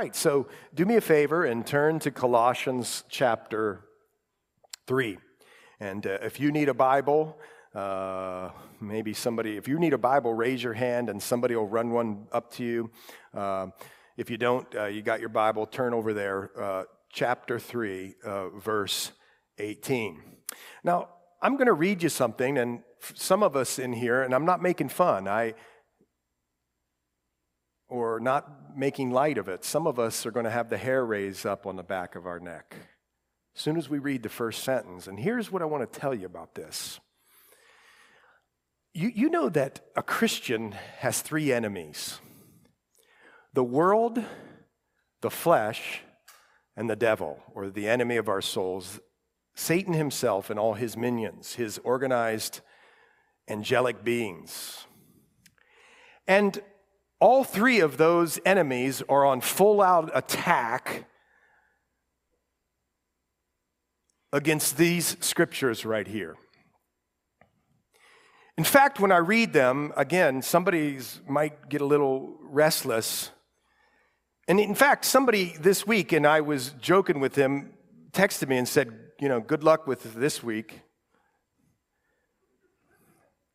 right, so do me a favor and turn to Colossians chapter 3. And uh, if you need a Bible, uh, maybe somebody, if you need a Bible, raise your hand and somebody will run one up to you. Uh, if you don't, uh, you got your Bible, turn over there, uh, chapter 3, uh, verse 18. Now, I'm going to read you something, and some of us in here, and I'm not making fun, I or not making light of it. Some of us are going to have the hair raised up on the back of our neck as soon as we read the first sentence. And here's what I want to tell you about this. You, you know that a Christian has three enemies the world, the flesh, and the devil, or the enemy of our souls, Satan himself and all his minions, his organized angelic beings. And all three of those enemies are on full out attack against these scriptures right here. In fact, when I read them, again, somebody might get a little restless and in fact, somebody this week, and I was joking with him, texted me and said, you know, good luck with this week.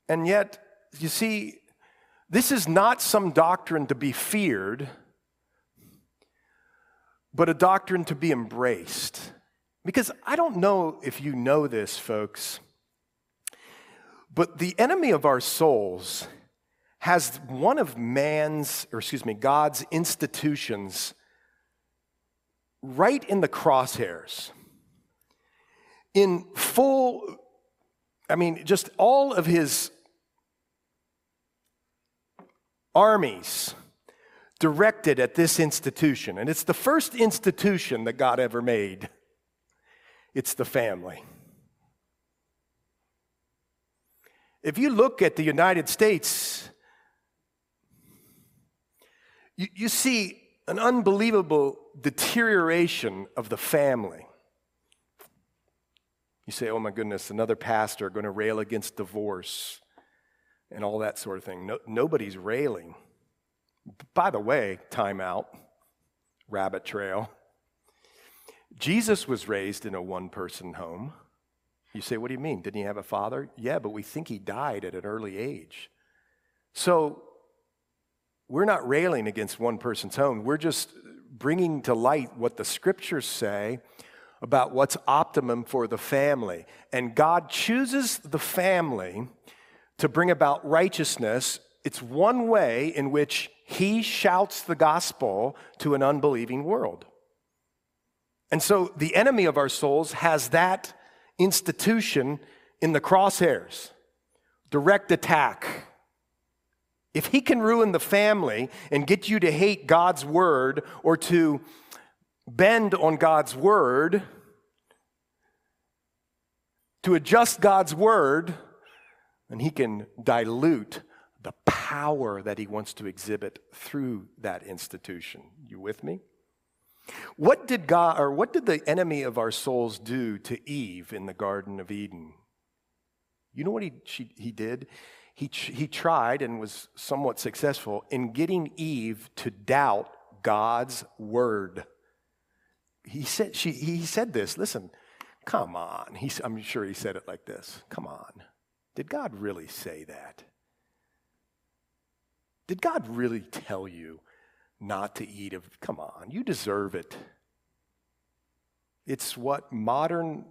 And yet, you see, this is not some doctrine to be feared, but a doctrine to be embraced. Because I don't know if you know this, folks, but the enemy of our souls has one of man's, or excuse me, God's institutions right in the crosshairs. In full, I mean, just all of his armies directed at this institution. And it's the first institution that God ever made it's the family. If you look at the United States, you, you see an unbelievable deterioration of the family. You say, oh my goodness, another pastor going to rail against divorce and all that sort of thing. No, nobody's railing. By the way, time out, rabbit trail. Jesus was raised in a one person home. You say, what do you mean? Didn't he have a father? Yeah, but we think he died at an early age. So we're not railing against one person's home. We're just bringing to light what the scriptures say about what's optimum for the family. And God chooses the family to bring about righteousness. It's one way in which He shouts the gospel to an unbelieving world. And so the enemy of our souls has that institution in the crosshairs direct attack if he can ruin the family and get you to hate God's word or to bend on God's word, to adjust God's word, then he can dilute the power that he wants to exhibit through that institution. You with me? What did God or what did the enemy of our souls do to Eve in the Garden of Eden? You know what he, she, he did? he, he tried and was somewhat successful in getting Eve to doubt God's word. He said, she, he said this listen, come on. He, I'm sure he said it like this come on. Did God really say that? Did God really tell you not to eat of? Come on, you deserve it. It's what modern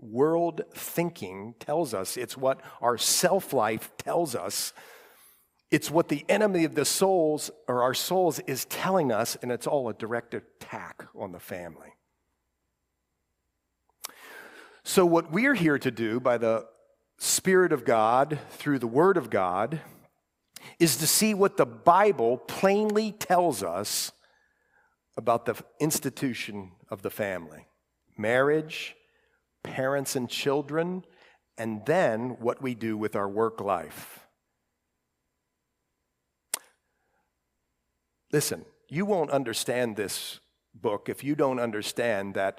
world thinking tells us, it's what our self life tells us. It's what the enemy of the souls or our souls is telling us, and it's all a direct attack on the family. So, what we're here to do by the Spirit of God through the Word of God is to see what the Bible plainly tells us about the institution of the family marriage, parents and children, and then what we do with our work life. Listen, you won't understand this book if you don't understand that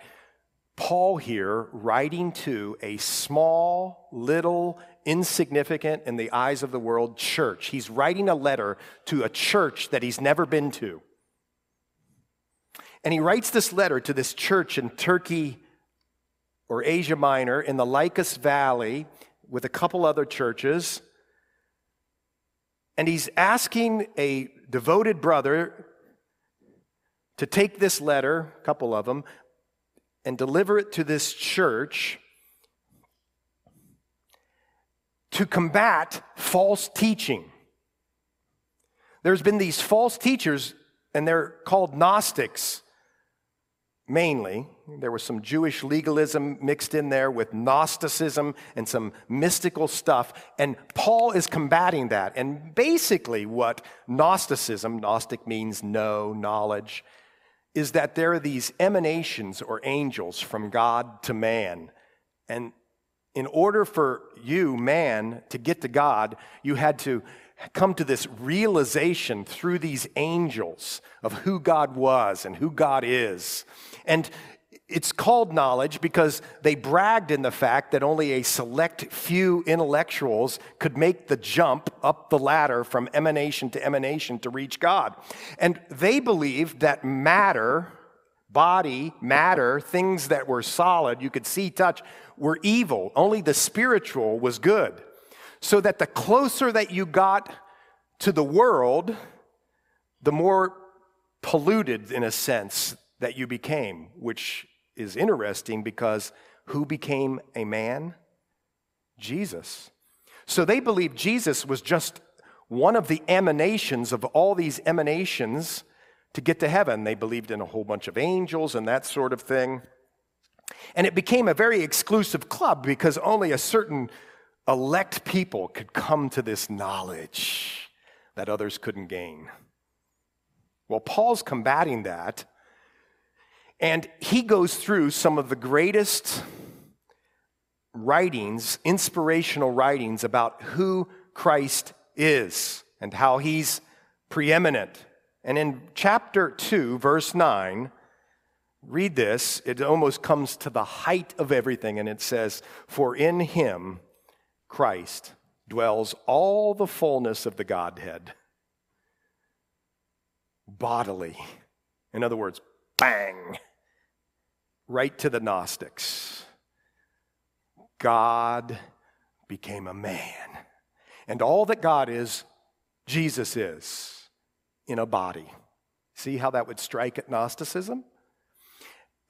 Paul here, writing to a small, little, insignificant in the eyes of the world church, he's writing a letter to a church that he's never been to. And he writes this letter to this church in Turkey or Asia Minor in the Lycus Valley with a couple other churches. And he's asking a devoted brother to take this letter, a couple of them, and deliver it to this church to combat false teaching. There's been these false teachers, and they're called Gnostics mainly. There was some Jewish legalism mixed in there with Gnosticism and some mystical stuff. And Paul is combating that. And basically, what Gnosticism, Gnostic means no knowledge, is that there are these emanations or angels from God to man. And in order for you, man, to get to God, you had to come to this realization through these angels of who God was and who God is. And it's called knowledge because they bragged in the fact that only a select few intellectuals could make the jump up the ladder from emanation to emanation to reach God. And they believed that matter, body, matter, things that were solid, you could see, touch, were evil. Only the spiritual was good. So that the closer that you got to the world, the more polluted, in a sense, that you became, which is interesting because who became a man? Jesus. So they believed Jesus was just one of the emanations of all these emanations to get to heaven. They believed in a whole bunch of angels and that sort of thing. And it became a very exclusive club because only a certain elect people could come to this knowledge that others couldn't gain. Well, Paul's combating that and he goes through some of the greatest writings, inspirational writings about who Christ is and how he's preeminent. And in chapter 2, verse 9, read this. It almost comes to the height of everything, and it says, For in him, Christ, dwells all the fullness of the Godhead bodily. In other words, bang right to the Gnostics. God became a man. And all that God is, Jesus is in a body. See how that would strike at Gnosticism?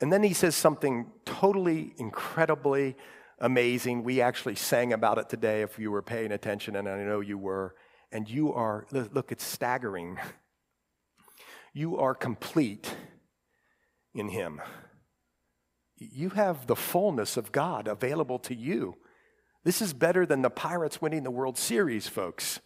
And then he says something totally incredibly amazing. We actually sang about it today if you were paying attention, and I know you were. And you are, look, it's staggering. You are complete in him you have the fullness of God available to you. This is better than the Pirates winning the World Series, folks.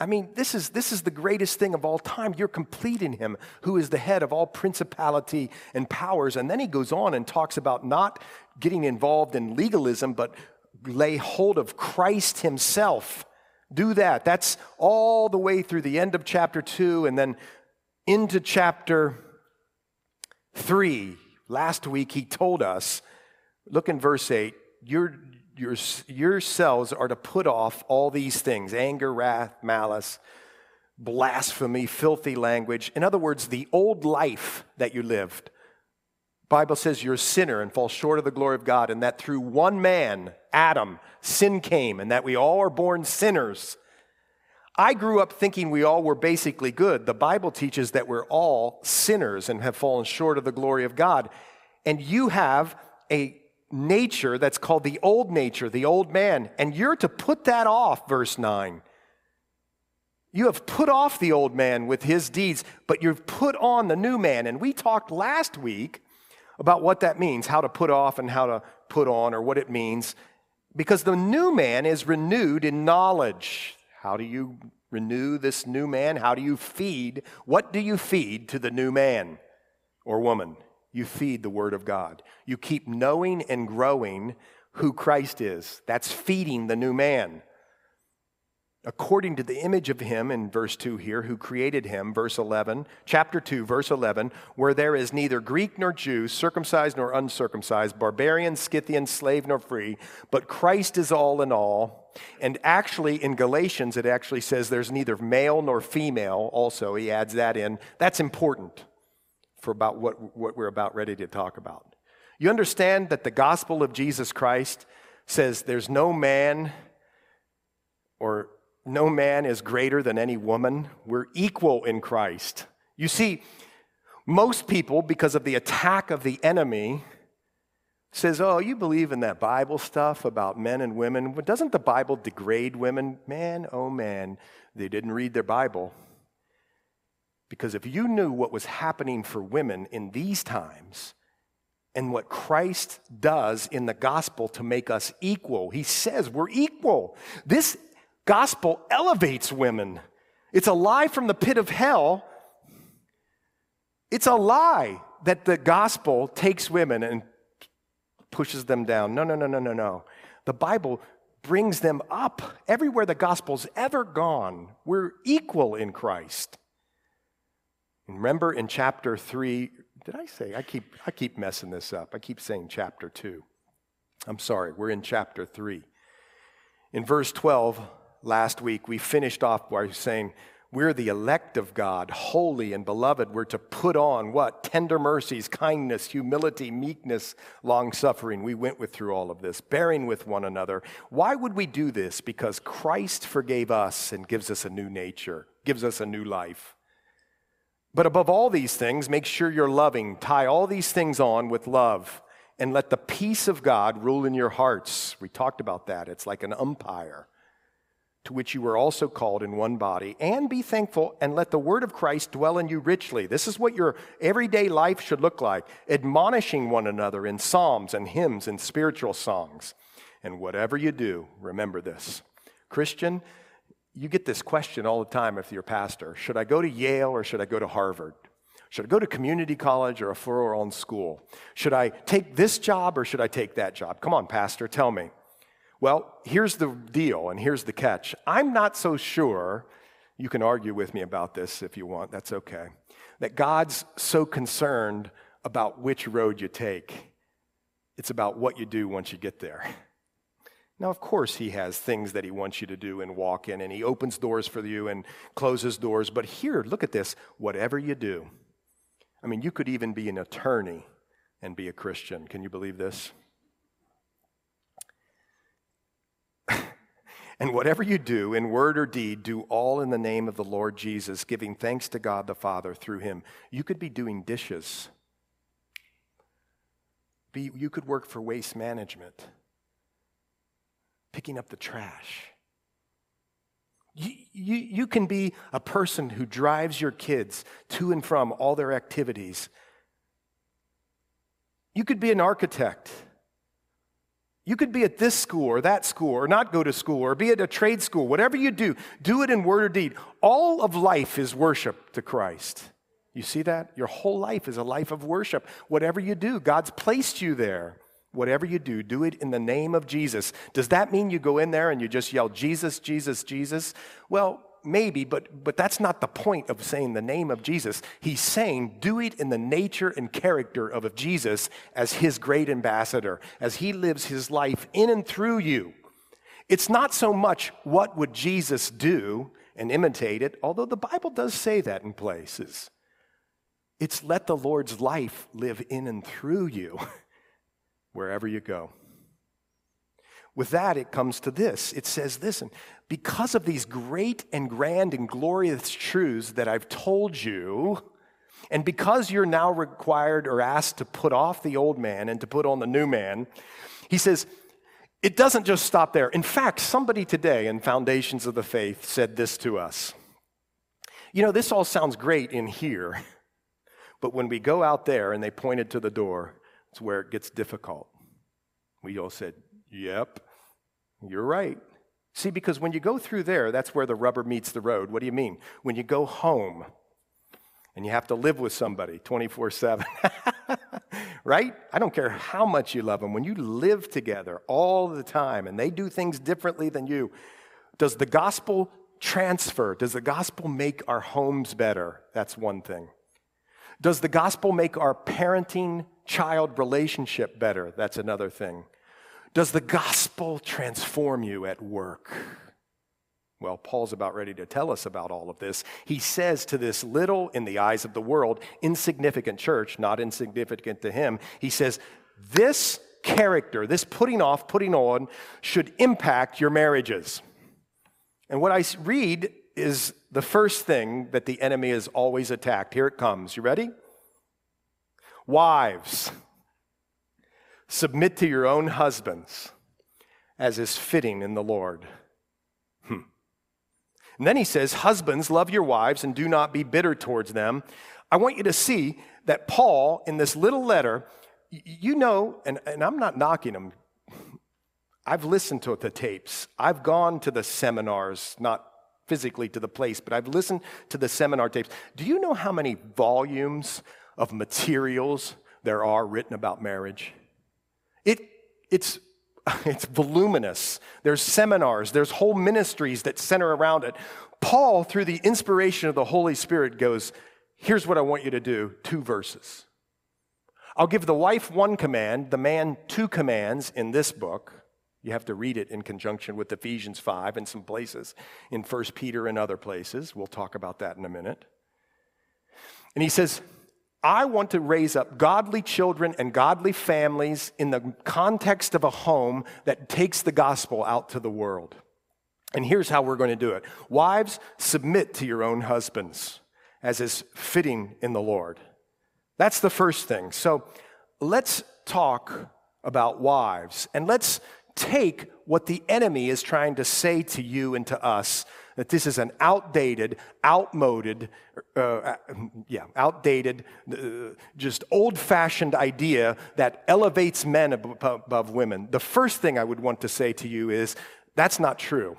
I mean, this is, this is the greatest thing of all time. You're complete in Him, who is the head of all principality and powers. And then he goes on and talks about not getting involved in legalism, but lay hold of Christ Himself. Do that. That's all the way through the end of chapter two and then into chapter Three, last week he told us, look in verse 8, your, your, yourselves are to put off all these things anger, wrath, malice, blasphemy, filthy language. In other words, the old life that you lived. Bible says you're a sinner and fall short of the glory of God, and that through one man, Adam, sin came, and that we all are born sinners. I grew up thinking we all were basically good. The Bible teaches that we're all sinners and have fallen short of the glory of God. And you have a nature that's called the old nature, the old man, and you're to put that off, verse 9. You have put off the old man with his deeds, but you've put on the new man. And we talked last week about what that means, how to put off and how to put on, or what it means, because the new man is renewed in knowledge. How do you renew this new man? How do you feed? What do you feed to the new man or woman? You feed the Word of God. You keep knowing and growing who Christ is. That's feeding the new man. According to the image of him in verse 2 here, who created him, verse 11, chapter 2, verse 11, where there is neither Greek nor Jew, circumcised nor uncircumcised, barbarian, Scythian, slave nor free, but Christ is all in all. And actually, in Galatians, it actually says there's neither male nor female, also. He adds that in. That's important for about what, what we're about ready to talk about. You understand that the gospel of Jesus Christ says there's no man or no man is greater than any woman. We're equal in Christ. You see, most people, because of the attack of the enemy, says, Oh, you believe in that Bible stuff about men and women. But doesn't the Bible degrade women? Man, oh man, they didn't read their Bible. Because if you knew what was happening for women in these times and what Christ does in the gospel to make us equal, he says we're equal. This gospel elevates women. It's a lie from the pit of hell. It's a lie that the gospel takes women and pushes them down. No, no, no, no, no, no. The Bible brings them up. Everywhere the gospel's ever gone, we're equal in Christ. Remember in chapter 3, did I say? I keep, I keep messing this up. I keep saying chapter 2. I'm sorry, we're in chapter 3. In verse 12, last week, we finished off by saying, We're the elect of God, holy and beloved. We're to put on what? Tender mercies, kindness, humility, meekness, long suffering. We went with through all of this, bearing with one another. Why would we do this? Because Christ forgave us and gives us a new nature, gives us a new life. But above all these things, make sure you're loving. Tie all these things on with love and let the peace of God rule in your hearts. We talked about that. It's like an umpire to which you were also called in one body, and be thankful and let the word of Christ dwell in you richly. This is what your everyday life should look like, admonishing one another in psalms and hymns and spiritual songs. And whatever you do, remember this. Christian, you get this question all the time if you're a pastor Should I go to Yale or should I go to Harvard? Should I go to community college or a four own school? Should I take this job or should I take that job? Come on, Pastor, tell me. Well, here's the deal, and here's the catch. I'm not so sure, you can argue with me about this if you want, that's okay, that God's so concerned about which road you take. It's about what you do once you get there. Now, of course, He has things that He wants you to do and walk in, and He opens doors for you and closes doors. But here, look at this whatever you do, I mean, you could even be an attorney and be a Christian. Can you believe this? And whatever you do, in word or deed, do all in the name of the Lord Jesus, giving thanks to God the Father through him. You could be doing dishes. Be, you could work for waste management, picking up the trash. You, you, you can be a person who drives your kids to and from all their activities. You could be an architect. You could be at this school or that school or not go to school or be at a trade school. Whatever you do, do it in word or deed. All of life is worship to Christ. You see that? Your whole life is a life of worship. Whatever you do, God's placed you there. Whatever you do, do it in the name of Jesus. Does that mean you go in there and you just yell, Jesus, Jesus, Jesus? Well, maybe, but, but that's not the point of saying the name of Jesus. He's saying, do it in the nature and character of, of Jesus as his great ambassador, as he lives his life in and through you. It's not so much what would Jesus do and imitate it, although the Bible does say that in places. It's let the Lord's life live in and through you wherever you go. With that, it comes to this. It says, listen, because of these great and grand and glorious truths that I've told you, and because you're now required or asked to put off the old man and to put on the new man, he says, it doesn't just stop there. In fact, somebody today in Foundations of the Faith said this to us. You know, this all sounds great in here, but when we go out there and they pointed to the door, it's where it gets difficult. We all said, Yep, you're right. See, because when you go through there, that's where the rubber meets the road. What do you mean? When you go home and you have to live with somebody 24 7, right? I don't care how much you love them. When you live together all the time and they do things differently than you, does the gospel transfer? Does the gospel make our homes better? That's one thing. Does the gospel make our parenting child relationship better? That's another thing. Does the gospel transform you at work? Well, Paul's about ready to tell us about all of this. He says to this little, in the eyes of the world, insignificant church, not insignificant to him, he says, This character, this putting off, putting on, should impact your marriages. And what I read is the first thing that the enemy has always attacked. Here it comes. You ready? Wives, submit to your own husbands as is fitting in the Lord. Hmm. And then he says, Husbands, love your wives and do not be bitter towards them. I want you to see that Paul, in this little letter, you know, and, and I'm not knocking him. I've listened to the tapes. I've gone to the seminars, not physically to the place, but I've listened to the seminar tapes. Do you know how many volumes of materials there are written about marriage? It, it's, it's voluminous. There's seminars, there's whole ministries that center around it. Paul, through the inspiration of the Holy Spirit, goes, Here's what I want you to do two verses. I'll give the wife one command, the man two commands in this book. You have to read it in conjunction with Ephesians 5 and some places in 1 Peter and other places. We'll talk about that in a minute. And he says, I want to raise up godly children and godly families in the context of a home that takes the gospel out to the world. And here's how we're going to do it Wives, submit to your own husbands as is fitting in the Lord. That's the first thing. So let's talk about wives and let's take what the enemy is trying to say to you and to us that this is an outdated, outmoded, uh, uh yeah, outdated, uh, just old fashioned idea that elevates men above women. The first thing I would want to say to you is that's not true.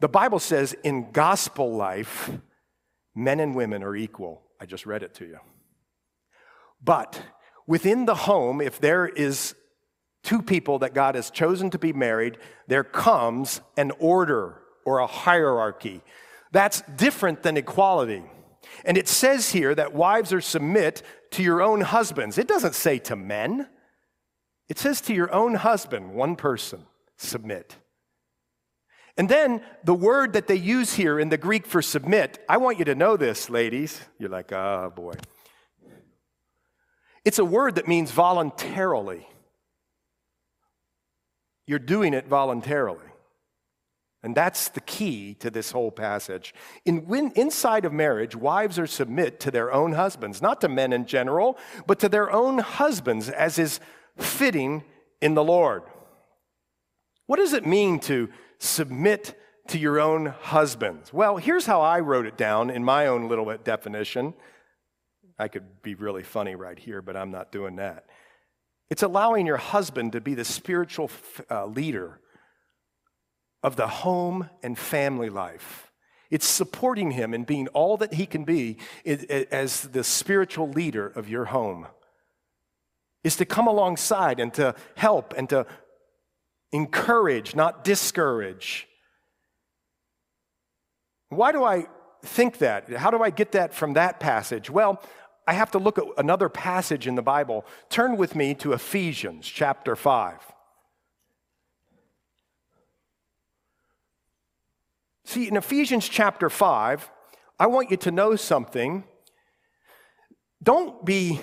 The Bible says in gospel life, men and women are equal. I just read it to you. But within the home, if there is two people that God has chosen to be married, there comes an order or a hierarchy. That's different than equality. And it says here that wives are submit to your own husbands. It doesn't say to men. It says to your own husband, one person, submit. And then the word that they use here in the Greek for submit, I want you to know this, ladies. You're like, oh boy. It's a word that means voluntarily. You're doing it voluntarily. And that's the key to this whole passage. In, when, inside of marriage, wives are submit to their own husbands, not to men in general, but to their own husbands as is fitting in the Lord. What does it mean to submit to your own husbands? Well, here's how I wrote it down in my own little definition. I could be really funny right here, but I'm not doing that. It's allowing your husband to be the spiritual uh, leader of the home and family life. It's supporting him and being all that he can be as the spiritual leader of your home. Is to come alongside and to help and to encourage, not discourage. Why do I think that? How do I get that from that passage? Well, I have to look at another passage in the Bible. Turn with me to Ephesians chapter 5. See, in Ephesians chapter 5, I want you to know something. Don't be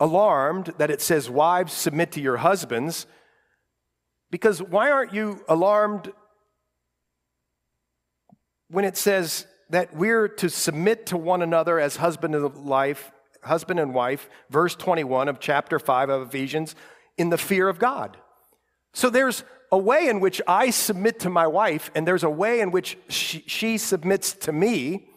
alarmed that it says, Wives, submit to your husbands, because why aren't you alarmed when it says, that we're to submit to one another as husband and life, husband and wife, verse 21 of chapter 5 of Ephesians, in the fear of God. So there's a way in which I submit to my wife, and there's a way in which she, she submits to me.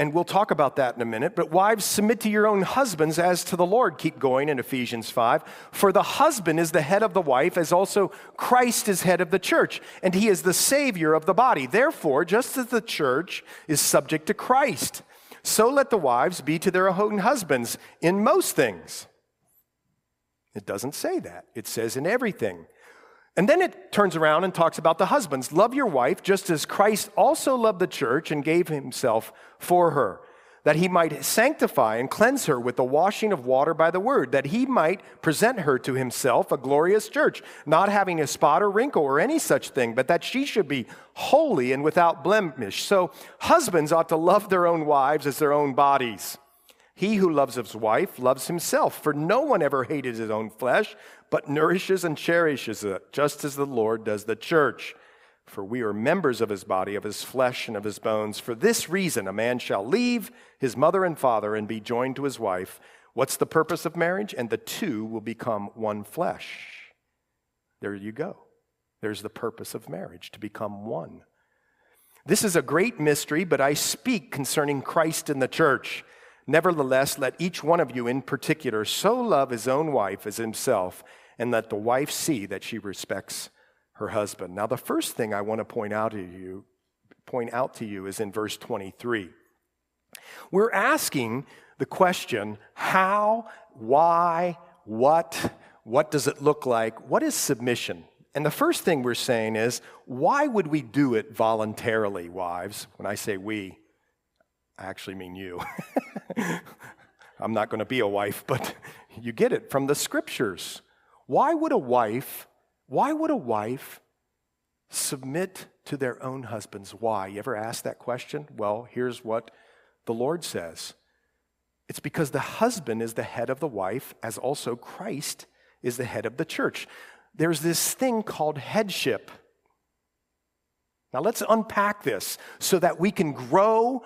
And we'll talk about that in a minute. But wives, submit to your own husbands as to the Lord. Keep going in Ephesians 5. For the husband is the head of the wife, as also Christ is head of the church, and he is the Savior of the body. Therefore, just as the church is subject to Christ, so let the wives be to their own husbands in most things. It doesn't say that, it says in everything. And then it turns around and talks about the husbands. Love your wife just as Christ also loved the church and gave himself for her, that he might sanctify and cleanse her with the washing of water by the word, that he might present her to himself a glorious church, not having a spot or wrinkle or any such thing, but that she should be holy and without blemish. So husbands ought to love their own wives as their own bodies. He who loves his wife loves himself, for no one ever hated his own flesh, but nourishes and cherishes it, just as the Lord does the church for we are members of his body, of his flesh, and of his bones. For this reason, a man shall leave his mother and father and be joined to his wife. What's the purpose of marriage? And the two will become one flesh. There you go. There's the purpose of marriage, to become one. This is a great mystery, but I speak concerning Christ and the church. Nevertheless, let each one of you in particular so love his own wife as himself, and let the wife see that she respects her husband. Now, the first thing I want to point out to you, point out to you is in verse 23. We're asking the question how, why, what, what does it look like? What is submission? And the first thing we're saying is, why would we do it voluntarily, wives? When I say we, I actually mean you. I'm not going to be a wife, but you get it from the scriptures. Why would a wife why would a wife submit to their own husbands? Why? You ever ask that question? Well, here's what the Lord says it's because the husband is the head of the wife, as also Christ is the head of the church. There's this thing called headship. Now, let's unpack this so that we can grow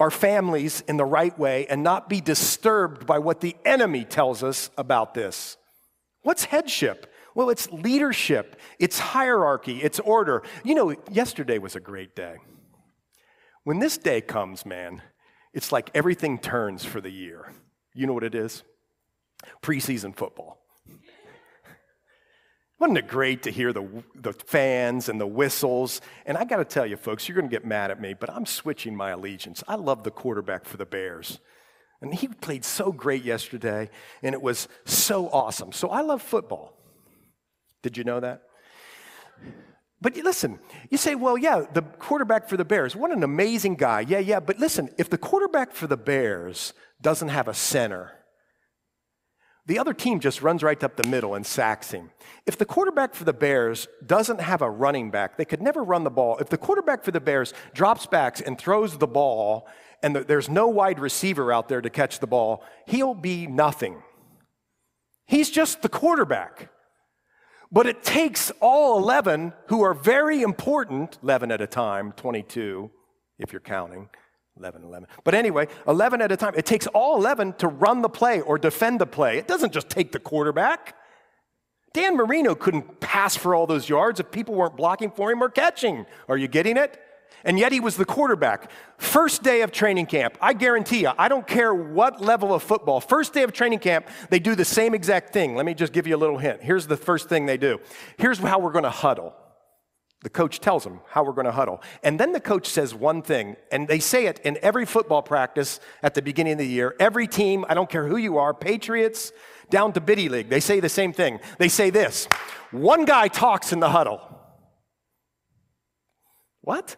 our families in the right way and not be disturbed by what the enemy tells us about this. What's headship? Well, it's leadership, it's hierarchy, it's order. You know, yesterday was a great day. When this day comes, man, it's like everything turns for the year. You know what it is? Preseason football. Wasn't it great to hear the, the fans and the whistles? And I got to tell you, folks, you're going to get mad at me, but I'm switching my allegiance. I love the quarterback for the Bears. And he played so great yesterday, and it was so awesome. So I love football. Did you know that? But listen, you say, well, yeah, the quarterback for the Bears, what an amazing guy. Yeah, yeah, but listen, if the quarterback for the Bears doesn't have a center, the other team just runs right up the middle and sacks him. If the quarterback for the Bears doesn't have a running back, they could never run the ball. If the quarterback for the Bears drops back and throws the ball and there's no wide receiver out there to catch the ball, he'll be nothing. He's just the quarterback. But it takes all 11 who are very important, 11 at a time, 22 if you're counting. 11, 11. But anyway, 11 at a time. It takes all 11 to run the play or defend the play. It doesn't just take the quarterback. Dan Marino couldn't pass for all those yards if people weren't blocking for him or catching. Are you getting it? and yet he was the quarterback. First day of training camp, I guarantee you, I don't care what level of football, first day of training camp, they do the same exact thing. Let me just give you a little hint. Here's the first thing they do. Here's how we're going to huddle. The coach tells them how we're going to huddle. And then the coach says one thing, and they say it in every football practice at the beginning of the year. Every team, I don't care who you are, Patriots down to Biddy League, they say the same thing. They say this one guy talks in the huddle. What?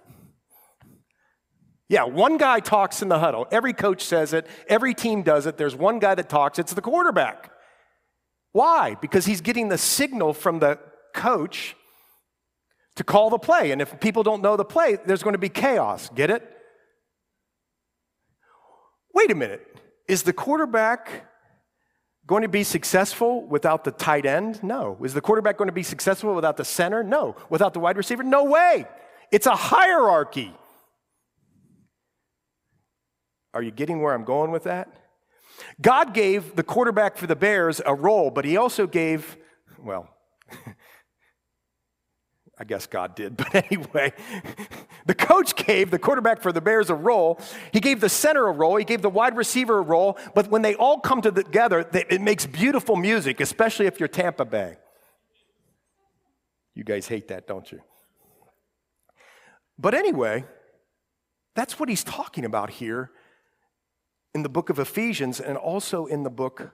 Yeah, one guy talks in the huddle. Every coach says it, every team does it. There's one guy that talks, it's the quarterback. Why? Because he's getting the signal from the coach to call the play. And if people don't know the play, there's going to be chaos. Get it? Wait a minute. Is the quarterback going to be successful without the tight end? No. Is the quarterback going to be successful without the center? No. Without the wide receiver? No way. It's a hierarchy. Are you getting where I'm going with that? God gave the quarterback for the Bears a role, but he also gave, well, I guess God did, but anyway, the coach gave the quarterback for the Bears a role. He gave the center a role. He gave the wide receiver a role. But when they all come together, it makes beautiful music, especially if you're Tampa Bay. You guys hate that, don't you? But anyway, that's what he's talking about here in the book of Ephesians and also in the book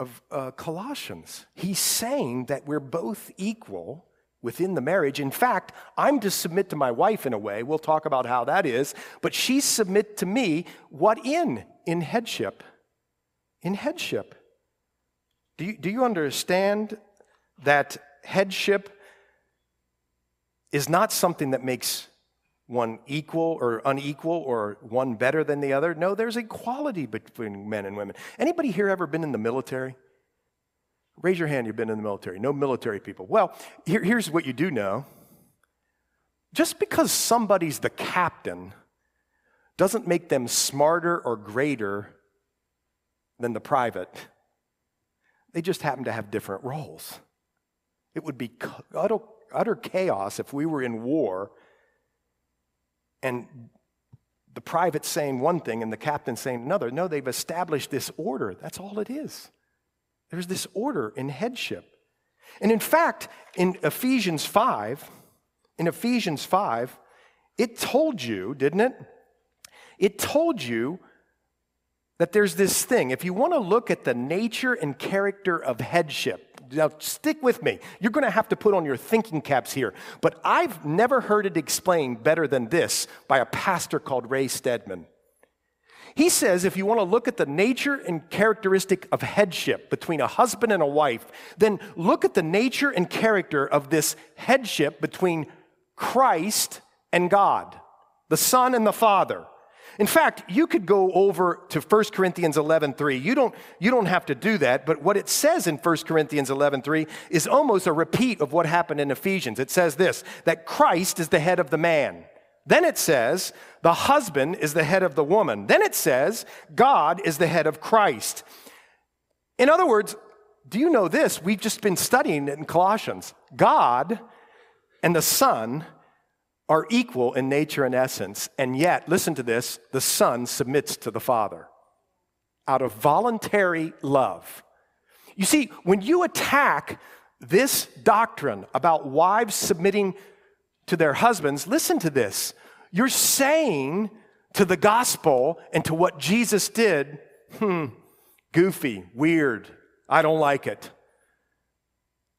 of uh, Colossians. He's saying that we're both equal within the marriage. In fact, I'm to submit to my wife in a way. We'll talk about how that is. But she submit to me what in? In headship. In headship. Do you, do you understand that headship is not something that makes one equal or unequal or one better than the other? No, there's equality between men and women. Anybody here ever been in the military? Raise your hand, you've been in the military. No military people. Well, here, here's what you do know just because somebody's the captain doesn't make them smarter or greater than the private. They just happen to have different roles. It would be utter, utter chaos if we were in war and the private saying one thing and the captain saying another. No, they've established this order. That's all it is. There's this order in headship. And in fact, in Ephesians 5, in Ephesians 5, it told you, didn't it? It told you that there's this thing. If you want to look at the nature and character of headship, now stick with me. You're going to have to put on your thinking caps here. But I've never heard it explained better than this by a pastor called Ray Stedman. He says if you want to look at the nature and characteristic of headship between a husband and a wife, then look at the nature and character of this headship between Christ and God, the Son and the Father. In fact, you could go over to 1 Corinthians 11:3. You don't, you don't have to do that, but what it says in 1 Corinthians 11:3 is almost a repeat of what happened in Ephesians. It says this, that Christ is the head of the man. Then it says, the husband is the head of the woman. Then it says, God is the head of Christ. In other words, do you know this? We've just been studying it in Colossians. God and the Son are equal in nature and essence, and yet, listen to this the Son submits to the Father out of voluntary love. You see, when you attack this doctrine about wives submitting to their husbands, listen to this. You're saying to the gospel and to what Jesus did, hmm, goofy, weird, I don't like it,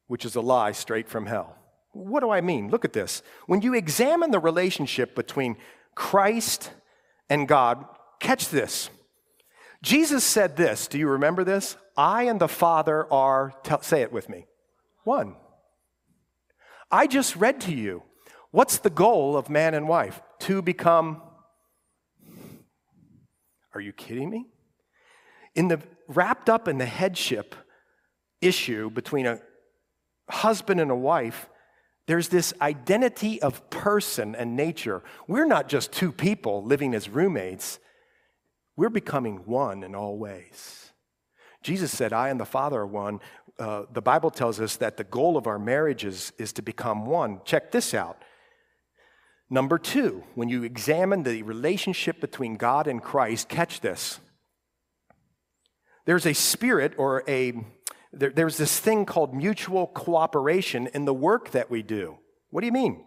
which is a lie straight from hell. What do I mean? Look at this. When you examine the relationship between Christ and God, catch this. Jesus said this. Do you remember this? I and the Father are, tell, say it with me, one. I just read to you What's the goal of man and wife? To become. Are you kidding me? In the wrapped up in the headship issue between a husband and a wife, there's this identity of person and nature. We're not just two people living as roommates, we're becoming one in all ways. Jesus said, I and the Father are one. Uh, the Bible tells us that the goal of our marriages is to become one. Check this out Number two, when you examine the relationship between God and Christ, catch this. There's a spirit or a, there, there's this thing called mutual cooperation in the work that we do. What do you mean?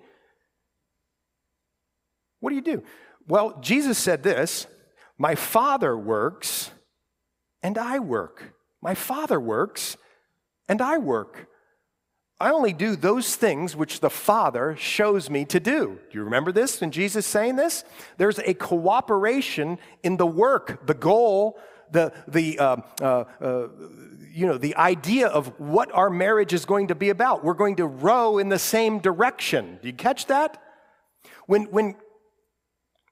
What do you do? Well, Jesus said this My Father works and I work. My Father works and I work. I only do those things which the Father shows me to do. Do you remember this when Jesus saying this? There's a cooperation in the work, the goal, the, the, uh, uh, uh, you know, the idea of what our marriage is going to be about. We're going to row in the same direction. Do you catch that? When, when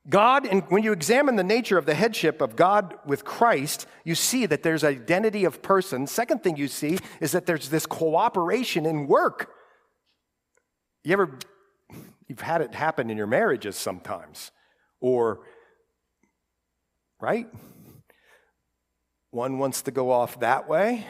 God, and when you examine the nature of the headship of God with Christ, you see that there's identity of person. Second thing you see is that there's this cooperation in work. You ever, you've had it happen in your marriages sometimes, or, right? One wants to go off that way,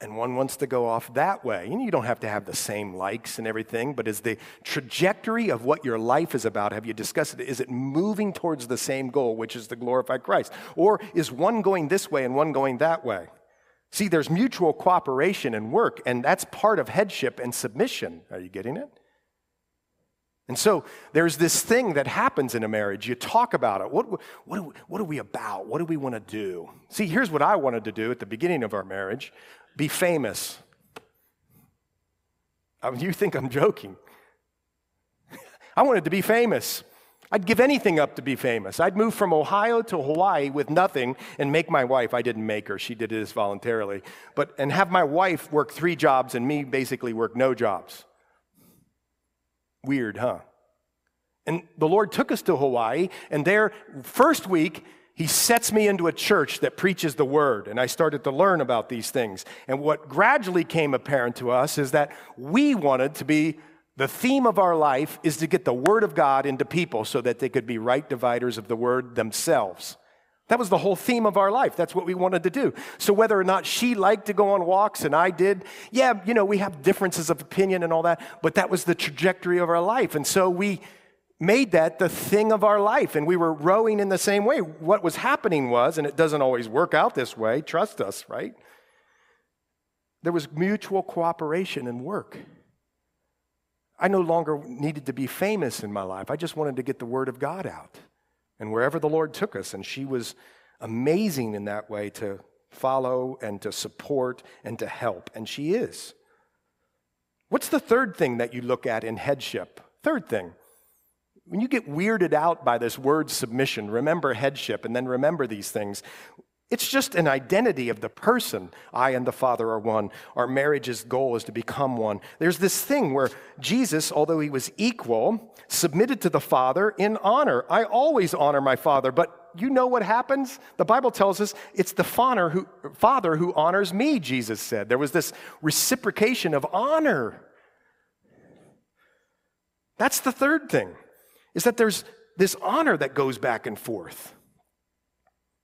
and one wants to go off that way. And you don't have to have the same likes and everything, but is the trajectory of what your life is about, have you discussed it? Is it moving towards the same goal, which is to glorify Christ? Or is one going this way and one going that way? See, there's mutual cooperation and work, and that's part of headship and submission. Are you getting it? And so there's this thing that happens in a marriage. You talk about it. What, what, are we, what are we about? What do we want to do? See, here's what I wanted to do at the beginning of our marriage be famous. I mean, you think I'm joking. I wanted to be famous. I'd give anything up to be famous. I'd move from Ohio to Hawaii with nothing and make my wife, I didn't make her, she did this voluntarily, but and have my wife work three jobs and me basically work no jobs. Weird, huh? And the Lord took us to Hawaii, and there, first week, he sets me into a church that preaches the word, and I started to learn about these things. And what gradually came apparent to us is that we wanted to be the theme of our life is to get the word of God into people so that they could be right dividers of the word themselves. That was the whole theme of our life. That's what we wanted to do. So, whether or not she liked to go on walks and I did, yeah, you know, we have differences of opinion and all that, but that was the trajectory of our life. And so we made that the thing of our life and we were rowing in the same way. What was happening was, and it doesn't always work out this way, trust us, right? There was mutual cooperation and work. I no longer needed to be famous in my life. I just wanted to get the word of God out. And wherever the Lord took us, and she was amazing in that way to follow and to support and to help, and she is. What's the third thing that you look at in headship? Third thing when you get weirded out by this word submission, remember headship and then remember these things. It's just an identity of the person. I and the Father are one. Our marriage's goal is to become one. There's this thing where Jesus, although he was equal, submitted to the Father in honor. I always honor my Father, but you know what happens? The Bible tells us it's the father who, father who honors me, Jesus said. There was this reciprocation of honor. That's the third thing is that there's this honor that goes back and forth.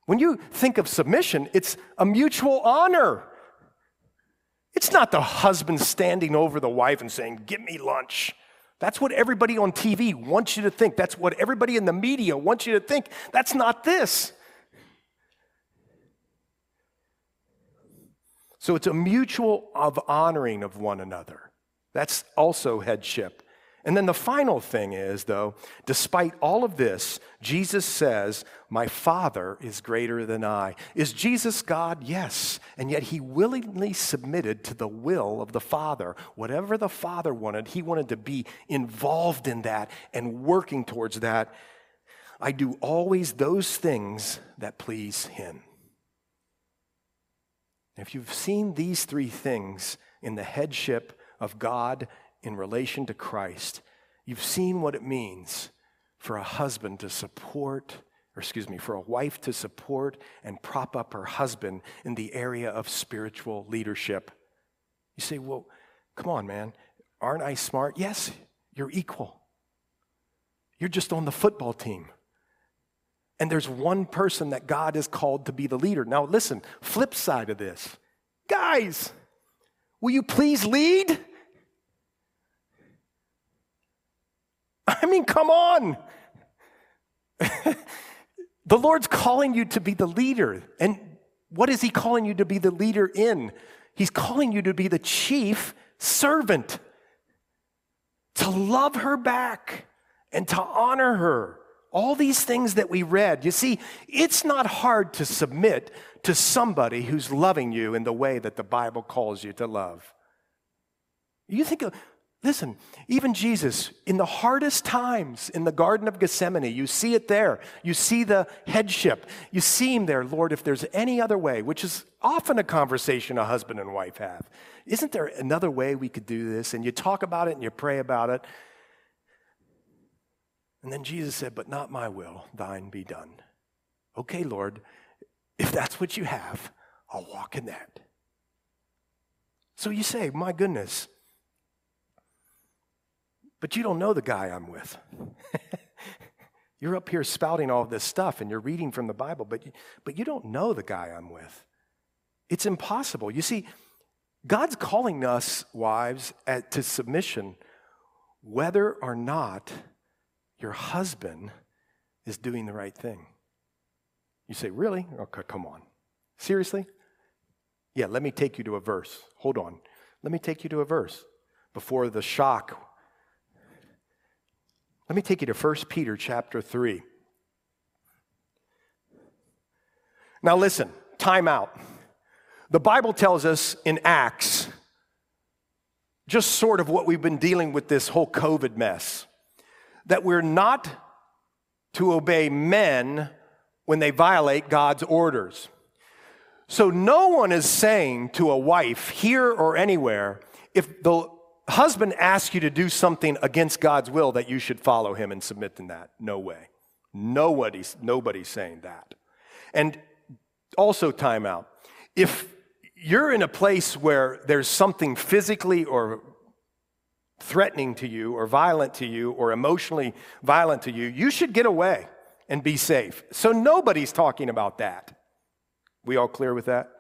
When you think of submission, it's a mutual honor. It's not the husband standing over the wife and saying, Give me lunch. That's what everybody on TV wants you to think. That's what everybody in the media wants you to think. That's not this. So it's a mutual of honoring of one another. That's also headship. And then the final thing is, though, despite all of this, Jesus says, My Father is greater than I. Is Jesus God? Yes. And yet he willingly submitted to the will of the Father. Whatever the Father wanted, he wanted to be involved in that and working towards that. I do always those things that please him. If you've seen these three things in the headship of God in relation to Christ, you've seen what it means for a husband to support, or excuse me, for a wife to support and prop up her husband in the area of spiritual leadership. You say, well, come on, man. Aren't I smart? Yes, you're equal. You're just on the football team. And there's one person that God has called to be the leader. Now, listen, flip side of this. Guys, will you please lead? I mean, come on. the Lord's calling you to be the leader. And what is He calling you to be the leader in? He's calling you to be the chief servant, to love her back and to honor her. All these things that we read. You see, it's not hard to submit to somebody who's loving you in the way that the Bible calls you to love. You think of Listen, even Jesus, in the hardest times in the Garden of Gethsemane, you see it there. You see the headship. You see him there, Lord, if there's any other way, which is often a conversation a husband and wife have. Isn't there another way we could do this? And you talk about it and you pray about it. And then Jesus said, But not my will, thine be done. Okay, Lord, if that's what you have, I'll walk in that. So you say, My goodness, but you don't know the guy I'm with. you're up here spouting all this stuff and you're reading from the Bible, but you, but you don't know the guy I'm with. It's impossible. You see, God's calling us, wives, at, to submission, whether or not your husband is doing the right thing. You say, Really? Okay, come on. Seriously? Yeah, let me take you to a verse. Hold on. Let me take you to a verse before the shock let me take you to 1 Peter chapter 3. Now, listen, time out. The Bible tells us in Acts just sort of what we've been dealing with this whole COVID mess. That we're not to obey men when they violate God's orders. So no one is saying to a wife here or anywhere, if the husband asks you to do something against God's will, that you should follow him and submit to that. No way. Nobody's, nobody's saying that. And also, time out. If you're in a place where there's something physically or threatening to you or violent to you or emotionally violent to you, you should get away and be safe. So nobody's talking about that. We all clear with that?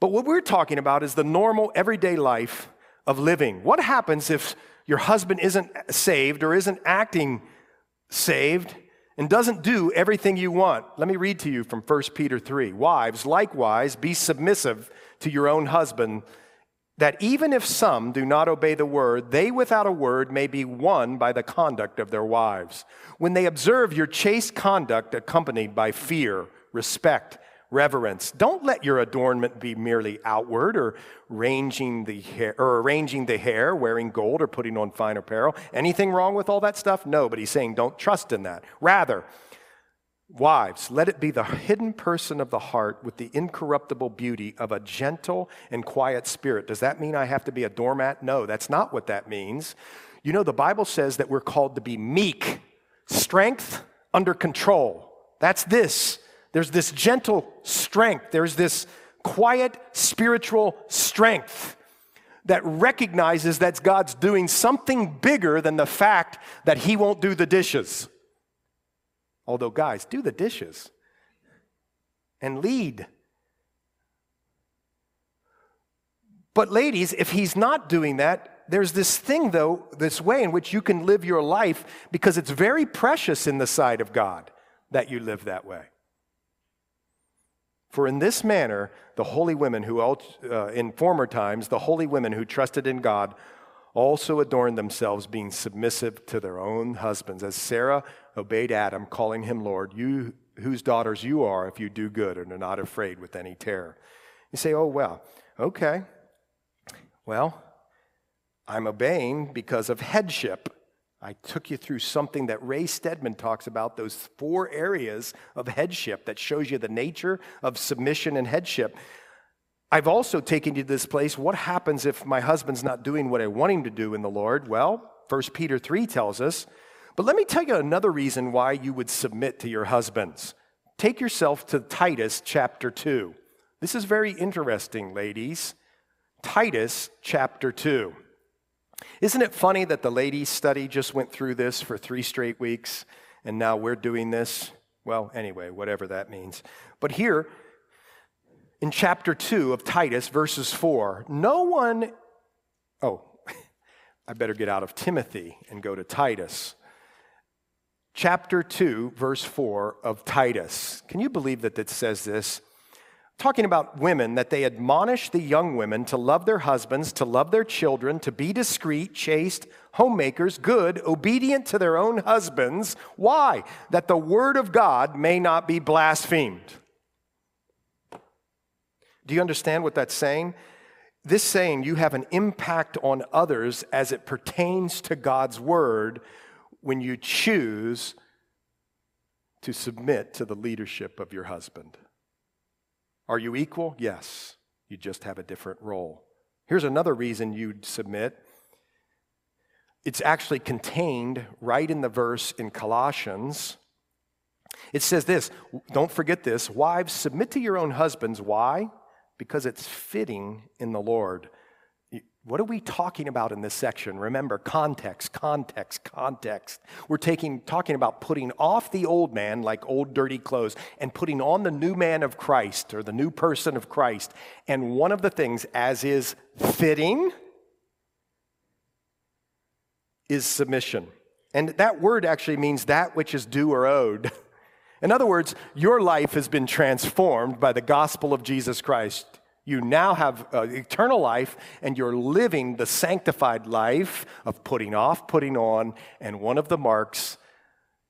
But what we're talking about is the normal everyday life of living. What happens if your husband isn't saved or isn't acting saved and doesn't do everything you want? Let me read to you from 1 Peter 3. Wives, likewise, be submissive to your own husband, that even if some do not obey the word, they without a word may be won by the conduct of their wives. When they observe your chaste conduct accompanied by fear, respect, reverence. Don't let your adornment be merely outward or arranging the hair or arranging the hair, wearing gold or putting on fine apparel. Anything wrong with all that stuff? No, but he's saying don't trust in that. Rather, wives, let it be the hidden person of the heart with the incorruptible beauty of a gentle and quiet spirit. Does that mean I have to be a doormat? No, that's not what that means. You know, the Bible says that we're called to be meek, strength under control. That's this. There's this gentle strength, there's this quiet spiritual strength that recognizes that God's doing something bigger than the fact that He won't do the dishes. Although, guys, do the dishes and lead. But, ladies, if He's not doing that, there's this thing, though, this way in which you can live your life because it's very precious in the sight of God that you live that way. For in this manner, the holy women who, uh, in former times, the holy women who trusted in God also adorned themselves, being submissive to their own husbands, as Sarah obeyed Adam, calling him Lord, you whose daughters you are if you do good and are not afraid with any terror. You say, oh, well, okay. Well, I'm obeying because of headship. I took you through something that Ray Stedman talks about, those four areas of headship that shows you the nature of submission and headship. I've also taken you to this place. What happens if my husband's not doing what I want him to do in the Lord? Well, 1 Peter 3 tells us. But let me tell you another reason why you would submit to your husbands. Take yourself to Titus chapter 2. This is very interesting, ladies. Titus chapter 2. Isn't it funny that the ladies' study just went through this for three straight weeks and now we're doing this? Well, anyway, whatever that means. But here in chapter 2 of Titus, verses 4, no one, oh, I better get out of Timothy and go to Titus. Chapter 2, verse 4 of Titus. Can you believe that it says this? Talking about women, that they admonish the young women to love their husbands, to love their children, to be discreet, chaste, homemakers, good, obedient to their own husbands. Why? That the word of God may not be blasphemed. Do you understand what that's saying? This saying you have an impact on others as it pertains to God's word when you choose to submit to the leadership of your husband. Are you equal? Yes. You just have a different role. Here's another reason you'd submit. It's actually contained right in the verse in Colossians. It says this don't forget this wives, submit to your own husbands. Why? Because it's fitting in the Lord. What are we talking about in this section? Remember, context, context, context. We're taking, talking about putting off the old man, like old dirty clothes, and putting on the new man of Christ or the new person of Christ. And one of the things, as is fitting, is submission. And that word actually means that which is due or owed. In other words, your life has been transformed by the gospel of Jesus Christ. You now have uh, eternal life, and you're living the sanctified life of putting off, putting on, and one of the marks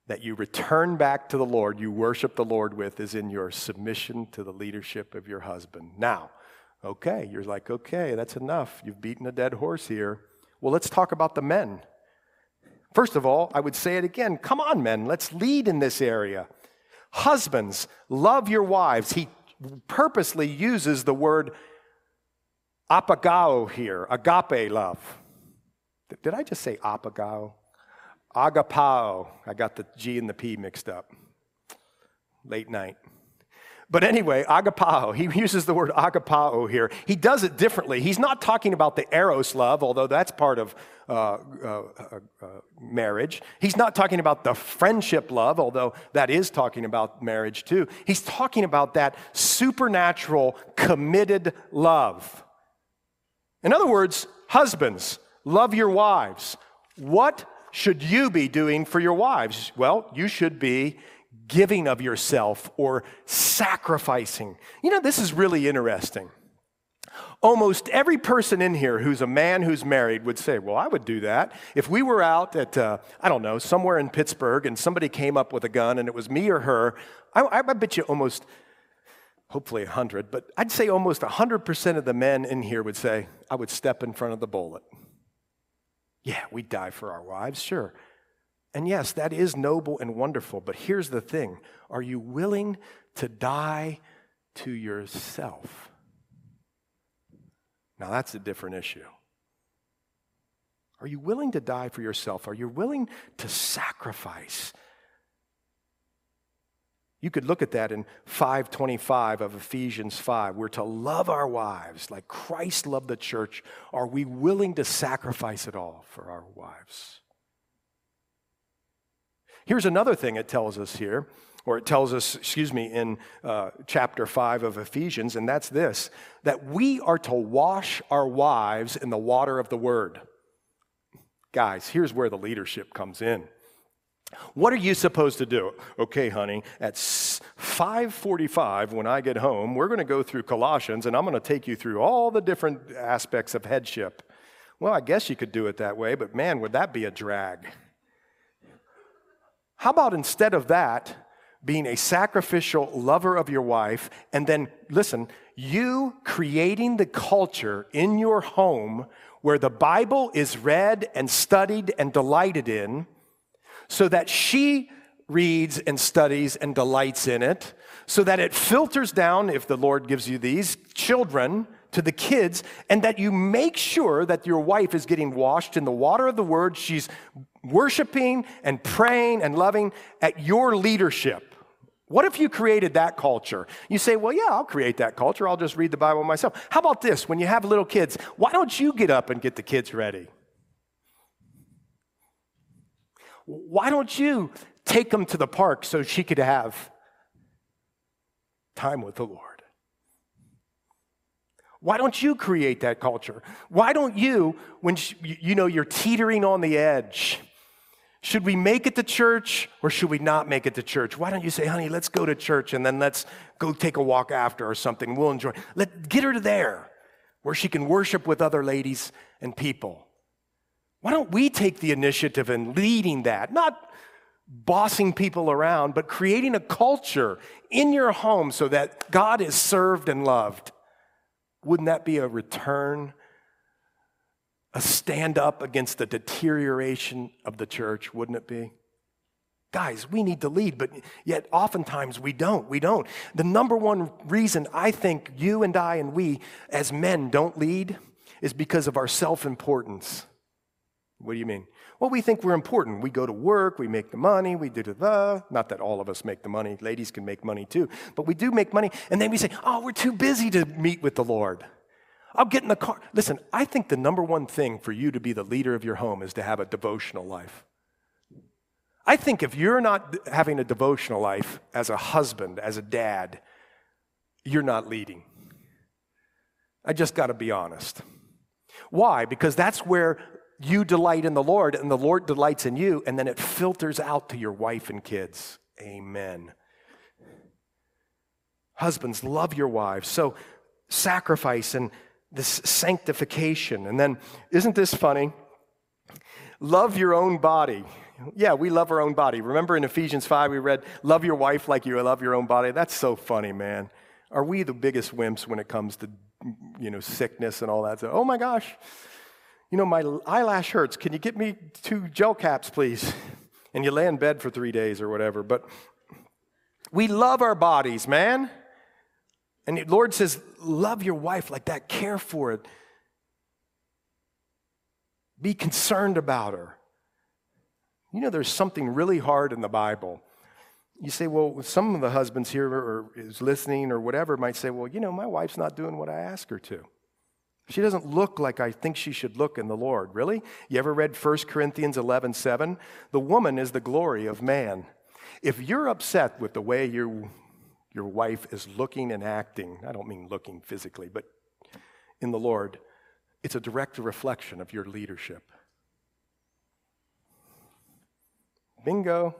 that you return back to the Lord, you worship the Lord with, is in your submission to the leadership of your husband. Now, Okay, you're like, okay, that's enough. You've beaten a dead horse here. Well, let's talk about the men. First of all, I would say it again. Come on, men, let's lead in this area. Husbands, love your wives. He purposely uses the word apagao here, agape love. Did I just say apagao? Agapao. I got the G and the P mixed up. Late night. But anyway, agapao, he uses the word agapao here. He does it differently. He's not talking about the eros love, although that's part of uh, uh, uh, uh, marriage. He's not talking about the friendship love, although that is talking about marriage too. He's talking about that supernatural, committed love. In other words, husbands, love your wives. What should you be doing for your wives? Well, you should be giving of yourself or sacrificing. You know, this is really interesting. Almost every person in here who's a man who's married would say, Well, I would do that. If we were out at, uh, I don't know, somewhere in Pittsburgh and somebody came up with a gun and it was me or her, I, I bet you almost, hopefully 100, but I'd say almost 100% of the men in here would say, I would step in front of the bullet. Yeah, we'd die for our wives, sure. And yes, that is noble and wonderful, but here's the thing are you willing to die to yourself? Now, that's a different issue. Are you willing to die for yourself? Are you willing to sacrifice? You could look at that in 525 of Ephesians 5. We're to love our wives like Christ loved the church. Are we willing to sacrifice it all for our wives? Here's another thing it tells us here, or it tells us, excuse me, in uh, chapter 5 of Ephesians, and that's this that we are to wash our wives in the water of the word. Guys, here's where the leadership comes in. What are you supposed to do? Okay, honey, at 5:45 when I get home, we're going to go through Colossians and I'm going to take you through all the different aspects of headship. Well, I guess you could do it that way, but man, would that be a drag? How about instead of that, being a sacrificial lover of your wife, and then, listen, you creating the culture in your home where the Bible is read and studied and delighted in, so that she reads and studies and delights in it, so that it filters down, if the Lord gives you these children, to the kids, and that you make sure that your wife is getting washed in the water of the word. She's worshiping and praying and loving at your leadership. What if you created that culture? You say, well, yeah, I'll create that culture. I'll just read the Bible myself. How about this? When you have little kids, why don't you get up and get the kids ready? Why don't you take them to the park so she could have time with the Lord? Why don't you create that culture? Why don't you, when you know you're teetering on the edge, should we make it to church or should we not make it to church? Why don't you say, honey, let's go to church and then let's go take a walk after or something. We'll enjoy. Let get her to there where she can worship with other ladies and people. Why don't we take the initiative in leading that? Not bossing people around, but creating a culture in your home so that God is served and loved. Wouldn't that be a return a stand up against the deterioration of the church, wouldn't it be? Guys, we need to lead, but yet oftentimes we don't. We don't. The number one reason I think you and I and we as men don't lead is because of our self importance. What do you mean? Well, we think we're important. We go to work, we make the money, we do the, not that all of us make the money, ladies can make money too, but we do make money, and then we say, oh, we're too busy to meet with the Lord. I'll get in the car. Listen, I think the number one thing for you to be the leader of your home is to have a devotional life. I think if you're not having a devotional life as a husband, as a dad, you're not leading. I just got to be honest. Why? Because that's where you delight in the Lord and the Lord delights in you, and then it filters out to your wife and kids. Amen. Husbands, love your wives. So sacrifice and this sanctification. And then, isn't this funny? Love your own body. Yeah, we love our own body. Remember in Ephesians 5, we read, Love your wife like you love your own body. That's so funny, man. Are we the biggest wimps when it comes to you know, sickness and all that. So, oh my gosh, you know, my eyelash hurts. Can you get me two gel caps, please? And you lay in bed for three days or whatever. But we love our bodies, man. And the Lord says, love your wife like that, care for it. Be concerned about her. You know, there's something really hard in the Bible. You say, well, some of the husbands here or is listening or whatever might say, well, you know, my wife's not doing what I ask her to. She doesn't look like I think she should look in the Lord. Really? You ever read 1 Corinthians 11 7? The woman is the glory of man. If you're upset with the way you your wife is looking and acting, I don't mean looking physically, but in the Lord, it's a direct reflection of your leadership. Bingo.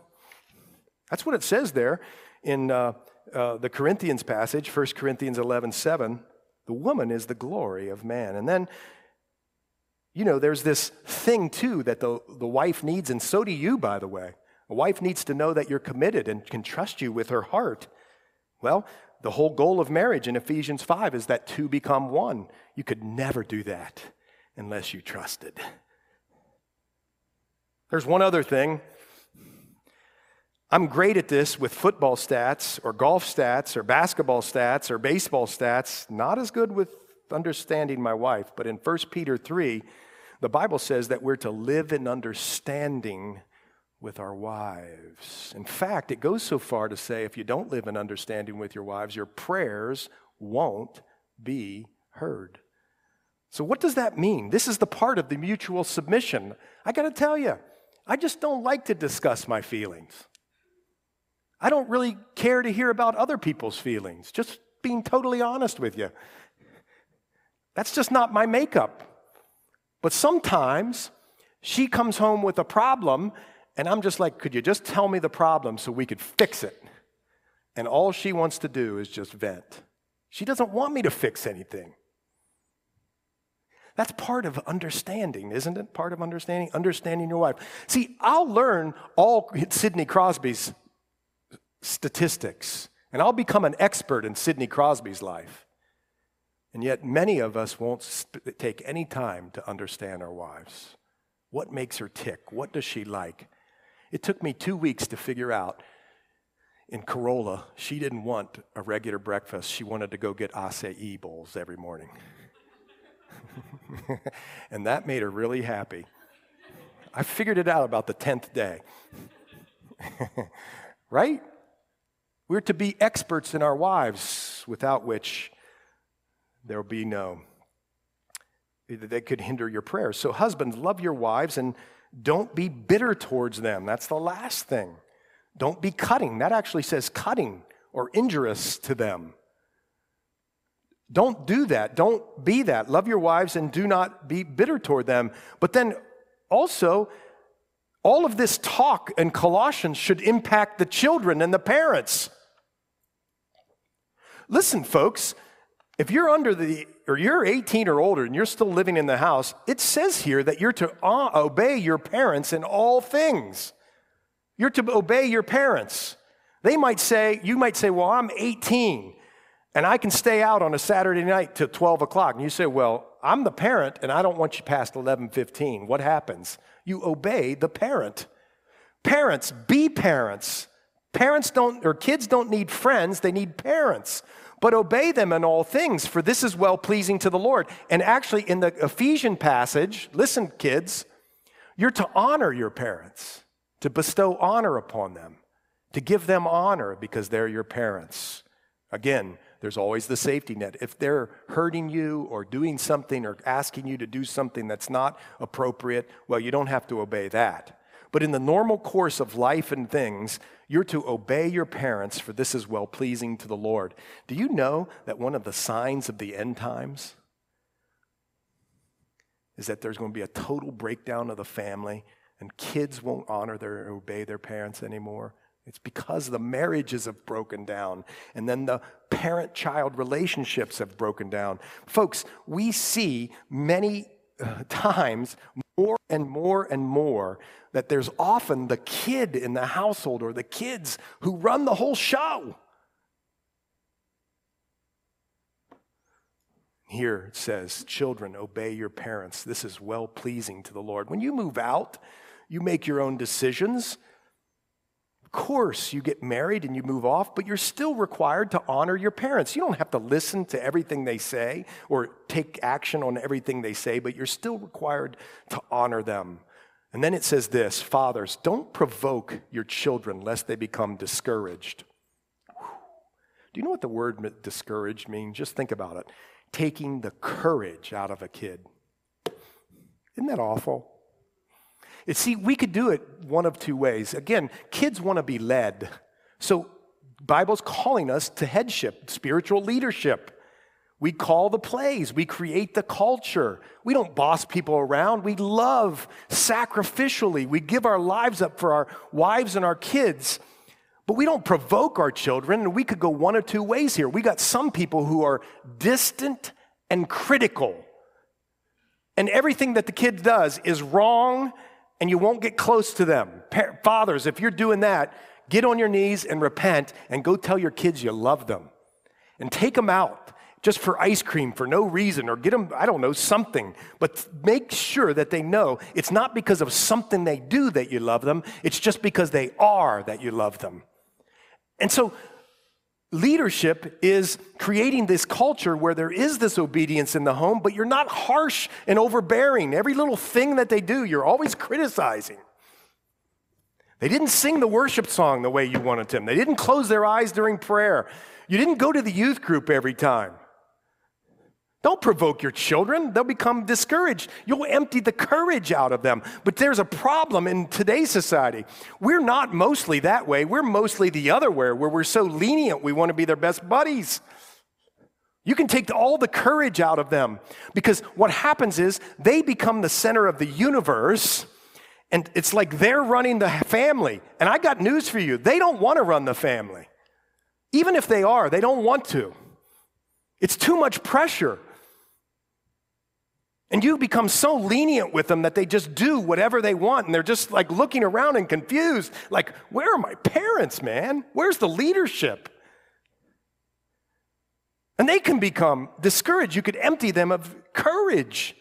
That's what it says there in uh, uh, the Corinthians passage, 1 Corinthians 11 7. The woman is the glory of man. And then, you know, there's this thing too that the, the wife needs, and so do you, by the way. A wife needs to know that you're committed and can trust you with her heart. Well, the whole goal of marriage in Ephesians 5 is that two become one. You could never do that unless you trusted. There's one other thing. I'm great at this with football stats or golf stats or basketball stats or baseball stats, not as good with understanding my wife. But in 1 Peter 3, the Bible says that we're to live in understanding with our wives. In fact, it goes so far to say if you don't live in understanding with your wives, your prayers won't be heard. So, what does that mean? This is the part of the mutual submission. I got to tell you, I just don't like to discuss my feelings. I don't really care to hear about other people's feelings, just being totally honest with you. That's just not my makeup. But sometimes she comes home with a problem and I'm just like, could you just tell me the problem so we could fix it? And all she wants to do is just vent. She doesn't want me to fix anything. That's part of understanding, isn't it? Part of understanding, understanding your wife. See, I'll learn all Sidney Crosby's statistics, and I'll become an expert in Sidney Crosby's life. And yet, many of us won't sp- take any time to understand our wives. What makes her tick? What does she like? It took me two weeks to figure out in Corolla, she didn't want a regular breakfast. She wanted to go get acai bowls every morning. and that made her really happy. I figured it out about the 10th day. right? We're to be experts in our wives, without which there will be no, they could hinder your prayers. So, husbands, love your wives and don't be bitter towards them. That's the last thing. Don't be cutting. That actually says cutting or injurious to them. Don't do that. Don't be that. Love your wives and do not be bitter toward them. But then also, all of this talk in Colossians should impact the children and the parents. Listen, folks, if you're under the or you're 18 or older and you're still living in the house, it says here that you're to uh, obey your parents in all things. You're to obey your parents. They might say, you might say, well, I'm 18 and I can stay out on a Saturday night till 12 o'clock. And you say, well, I'm the parent and I don't want you past 11:15. What happens? You obey the parent. Parents, be parents. Parents don't, or kids don't need friends, they need parents but obey them in all things, for this is well pleasing to the Lord. And actually, in the Ephesian passage, listen, kids, you're to honor your parents, to bestow honor upon them, to give them honor because they're your parents. Again, there's always the safety net. If they're hurting you or doing something or asking you to do something that's not appropriate, well, you don't have to obey that. But in the normal course of life and things, you're to obey your parents, for this is well pleasing to the Lord. Do you know that one of the signs of the end times is that there's going to be a total breakdown of the family and kids won't honor their obey their parents anymore? It's because the marriages have broken down and then the parent child relationships have broken down. Folks, we see many uh, times more and more and more that there's often the kid in the household or the kids who run the whole show. Here it says, Children, obey your parents. This is well pleasing to the Lord. When you move out, you make your own decisions. Course, you get married and you move off, but you're still required to honor your parents. You don't have to listen to everything they say or take action on everything they say, but you're still required to honor them. And then it says this Fathers, don't provoke your children lest they become discouraged. Do you know what the word discouraged means? Just think about it. Taking the courage out of a kid. Isn't that awful? See, we could do it one of two ways. Again, kids want to be led. So, Bible's calling us to headship, spiritual leadership. We call the plays, we create the culture. We don't boss people around. We love sacrificially. We give our lives up for our wives and our kids. But we don't provoke our children, and we could go one or two ways here. We got some people who are distant and critical. And everything that the kid does is wrong and you won't get close to them. Fathers, if you're doing that, get on your knees and repent and go tell your kids you love them. And take them out just for ice cream for no reason or get them, I don't know, something. But make sure that they know it's not because of something they do that you love them, it's just because they are that you love them. And so Leadership is creating this culture where there is this obedience in the home, but you're not harsh and overbearing. Every little thing that they do, you're always criticizing. They didn't sing the worship song the way you wanted them. They didn't close their eyes during prayer. You didn't go to the youth group every time. Don't provoke your children. They'll become discouraged. You'll empty the courage out of them. But there's a problem in today's society. We're not mostly that way. We're mostly the other way, where we're so lenient, we want to be their best buddies. You can take all the courage out of them because what happens is they become the center of the universe and it's like they're running the family. And I got news for you they don't want to run the family. Even if they are, they don't want to. It's too much pressure. And you become so lenient with them that they just do whatever they want. And they're just like looking around and confused. Like, where are my parents, man? Where's the leadership? And they can become discouraged. You could empty them of courage.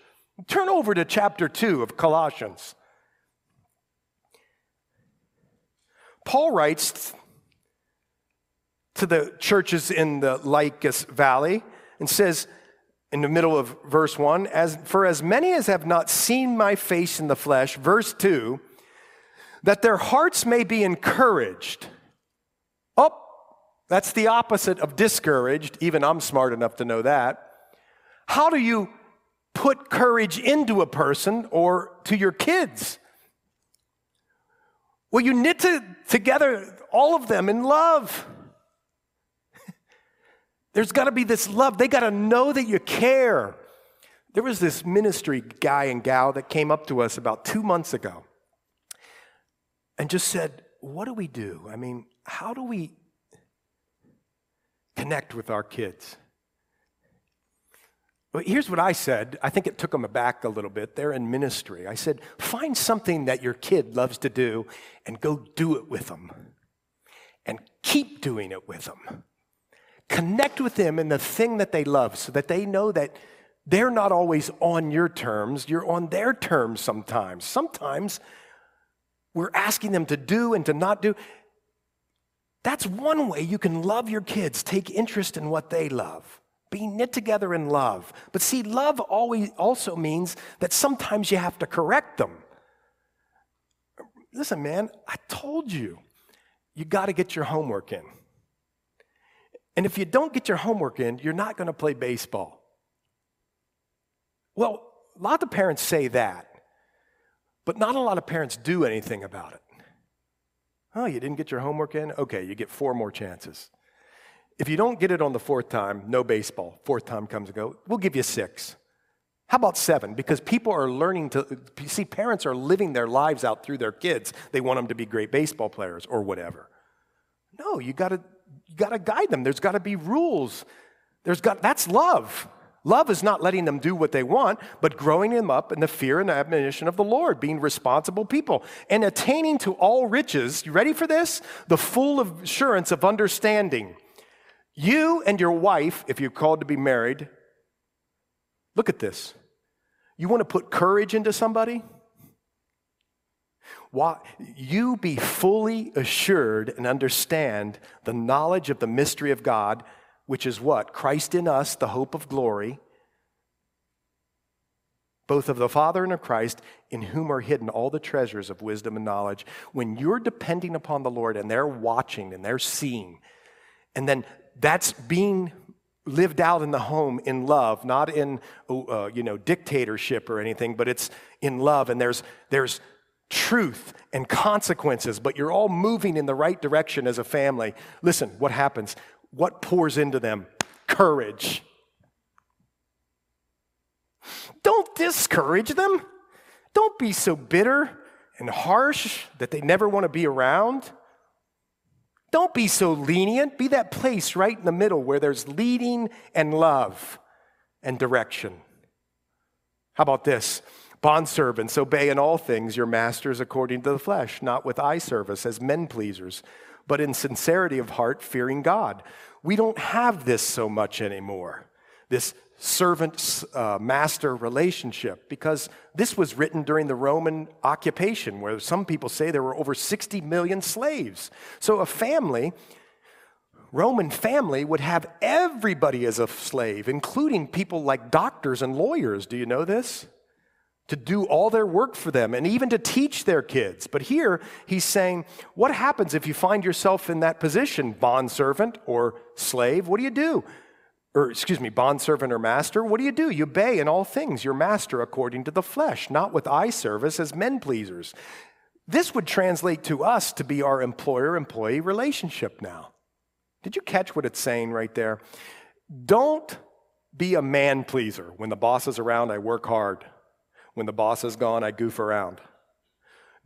Turn over to chapter 2 of Colossians. Paul writes to the churches in the Lycus Valley and says, in the middle of verse 1 as for as many as have not seen my face in the flesh verse 2 that their hearts may be encouraged. Oh that's the opposite of discouraged. Even i'm smart enough to know that. How do you put courage into a person or to your kids? Well you knit to, together all of them in love there's got to be this love. They got to know that you care. There was this ministry guy and gal that came up to us about two months ago and just said, What do we do? I mean, how do we connect with our kids? Well, here's what I said. I think it took them aback a little bit. They're in ministry. I said, Find something that your kid loves to do and go do it with them. And keep doing it with them. Connect with them in the thing that they love so that they know that they're not always on your terms, you're on their terms sometimes. Sometimes we're asking them to do and to not do. That's one way you can love your kids, take interest in what they love. Be knit together in love. But see, love always also means that sometimes you have to correct them. Listen, man, I told you, you got to get your homework in. And if you don't get your homework in, you're not going to play baseball. Well, a lot of parents say that, but not a lot of parents do anything about it. Oh, you didn't get your homework in? Okay, you get four more chances. If you don't get it on the fourth time, no baseball. Fourth time comes and go, we'll give you six. How about seven? Because people are learning to see, parents are living their lives out through their kids. They want them to be great baseball players or whatever. No, you got to got to guide them. There's got to be rules. There's got that's love. Love is not letting them do what they want, but growing them up in the fear and admonition of the Lord, being responsible people, and attaining to all riches. You ready for this? The full assurance of understanding. You and your wife, if you're called to be married, Look at this. You want to put courage into somebody? You be fully assured and understand the knowledge of the mystery of God, which is what? Christ in us, the hope of glory, both of the Father and of Christ, in whom are hidden all the treasures of wisdom and knowledge. When you're depending upon the Lord and they're watching and they're seeing, and then that's being lived out in the home in love, not in oh, uh, you know dictatorship or anything, but it's in love, and there's there's truth and consequences, but you're all moving in the right direction as a family. Listen, what happens? What pours into them? Courage. Don't discourage them. Don't be so bitter and harsh that they never want to be around. Don't be so lenient. Be that place right in the middle where there's leading and love and direction. How about this? Bondservants, obey in all things your masters according to the flesh, not with eye service as men pleasers, but in sincerity of heart, fearing God. We don't have this so much anymore, this servant uh, master relationship, because this was written during the Roman occupation, where some people say there were over 60 million slaves. So a family, Roman family, would have everybody as a slave, including people like doctors and lawyers. Do you know this? To do all their work for them and even to teach their kids. But here he's saying, what happens if you find yourself in that position, bondservant or slave? What do you do? Or, excuse me, bondservant or master? What do you do? You obey in all things your master according to the flesh, not with eye service as men pleasers. This would translate to us to be our employer employee relationship now. Did you catch what it's saying right there? Don't be a man pleaser. When the boss is around, I work hard. When the boss is gone, I goof around.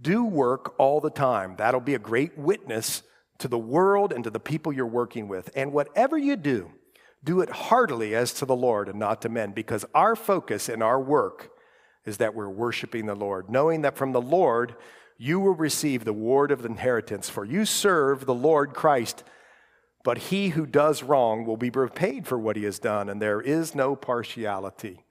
Do work all the time. That'll be a great witness to the world and to the people you're working with. And whatever you do, do it heartily as to the Lord and not to men, because our focus in our work is that we're worshiping the Lord, knowing that from the Lord you will receive the ward of the inheritance, for you serve the Lord Christ. But he who does wrong will be repaid for what he has done, and there is no partiality.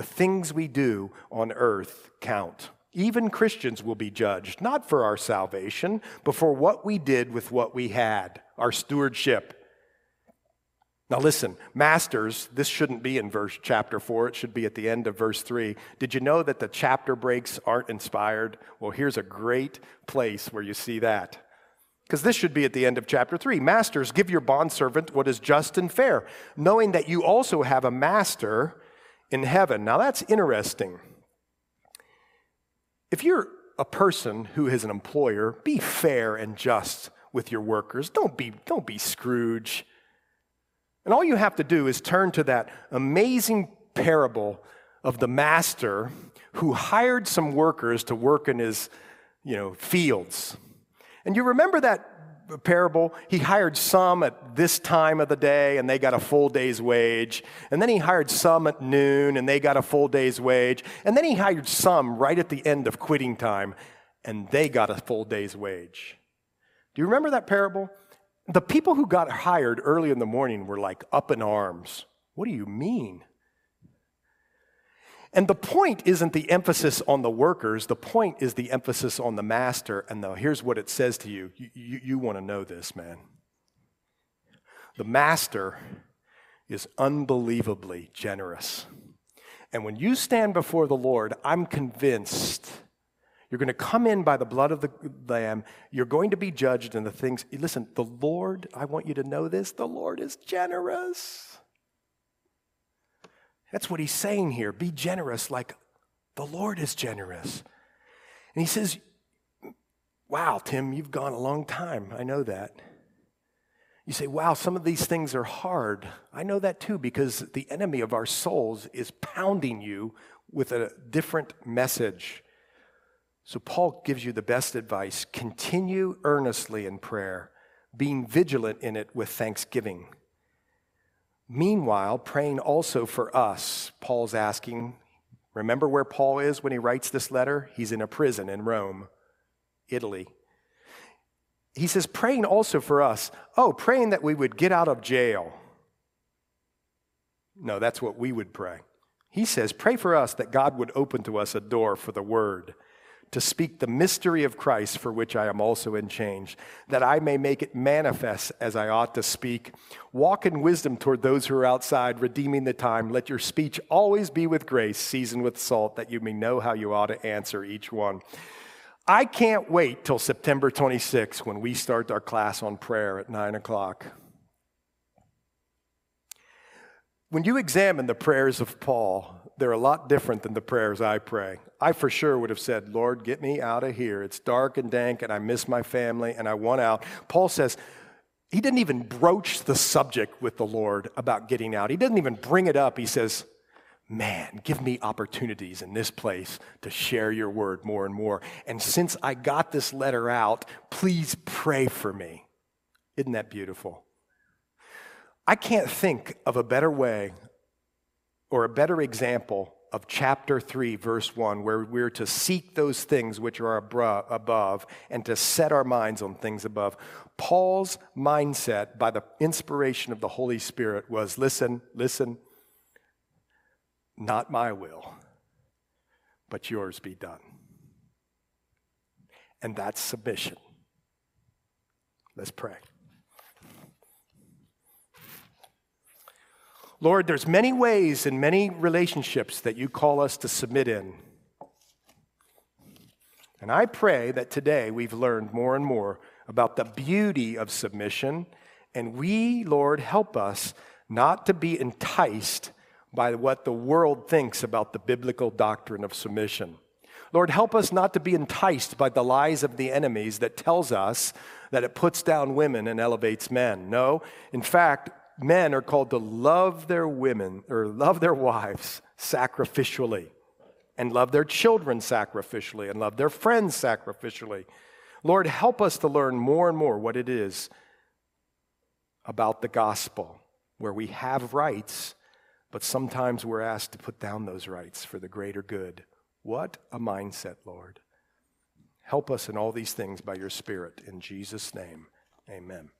The things we do on earth count. Even Christians will be judged, not for our salvation, but for what we did with what we had, our stewardship. Now listen, masters, this shouldn't be in verse chapter 4, it should be at the end of verse 3. Did you know that the chapter breaks aren't inspired? Well, here's a great place where you see that. Because this should be at the end of chapter 3. Masters, give your bondservant what is just and fair, knowing that you also have a master in heaven. Now that's interesting. If you're a person who is an employer, be fair and just with your workers. Don't be, don't be Scrooge. And all you have to do is turn to that amazing parable of the master who hired some workers to work in his you know, fields. And you remember that parable, he hired some at this time of the day and they got a full day's wage. And then he hired some at noon and they got a full day's wage. And then he hired some right at the end of quitting time and they got a full day's wage. Do you remember that parable? The people who got hired early in the morning were like up in arms. What do you mean? And the point isn't the emphasis on the workers, the point is the emphasis on the master. And the, here's what it says to you you, you, you want to know this, man. The master is unbelievably generous. And when you stand before the Lord, I'm convinced you're going to come in by the blood of the Lamb. You're going to be judged in the things. Listen, the Lord, I want you to know this the Lord is generous. That's what he's saying here. Be generous like the Lord is generous. And he says, Wow, Tim, you've gone a long time. I know that. You say, Wow, some of these things are hard. I know that too because the enemy of our souls is pounding you with a different message. So, Paul gives you the best advice continue earnestly in prayer, being vigilant in it with thanksgiving. Meanwhile, praying also for us, Paul's asking. Remember where Paul is when he writes this letter? He's in a prison in Rome, Italy. He says, praying also for us. Oh, praying that we would get out of jail. No, that's what we would pray. He says, Pray for us that God would open to us a door for the word to speak the mystery of Christ for which I am also in change, that I may make it manifest as I ought to speak. Walk in wisdom toward those who are outside, redeeming the time. Let your speech always be with grace, seasoned with salt, that you may know how you ought to answer each one. I can't wait till September 26 when we start our class on prayer at 9 o'clock. When you examine the prayers of Paul, they're a lot different than the prayers I pray. I for sure would have said, Lord, get me out of here. It's dark and dank, and I miss my family, and I want out. Paul says, he didn't even broach the subject with the Lord about getting out. He didn't even bring it up. He says, Man, give me opportunities in this place to share your word more and more. And since I got this letter out, please pray for me. Isn't that beautiful? I can't think of a better way or a better example of chapter 3, verse 1, where we're to seek those things which are above and to set our minds on things above. Paul's mindset, by the inspiration of the Holy Spirit, was listen, listen, not my will, but yours be done. And that's submission. Let's pray. Lord, there's many ways and many relationships that you call us to submit in. And I pray that today we've learned more and more about the beauty of submission. And we, Lord, help us not to be enticed by what the world thinks about the biblical doctrine of submission. Lord, help us not to be enticed by the lies of the enemies that tells us that it puts down women and elevates men. No, in fact, men are called to love their women or love their wives sacrificially and love their children sacrificially and love their friends sacrificially. Lord, help us to learn more and more what it is about the gospel, where we have rights, but sometimes we're asked to put down those rights for the greater good. What a mindset, Lord. Help us in all these things by your Spirit. In Jesus' name, amen.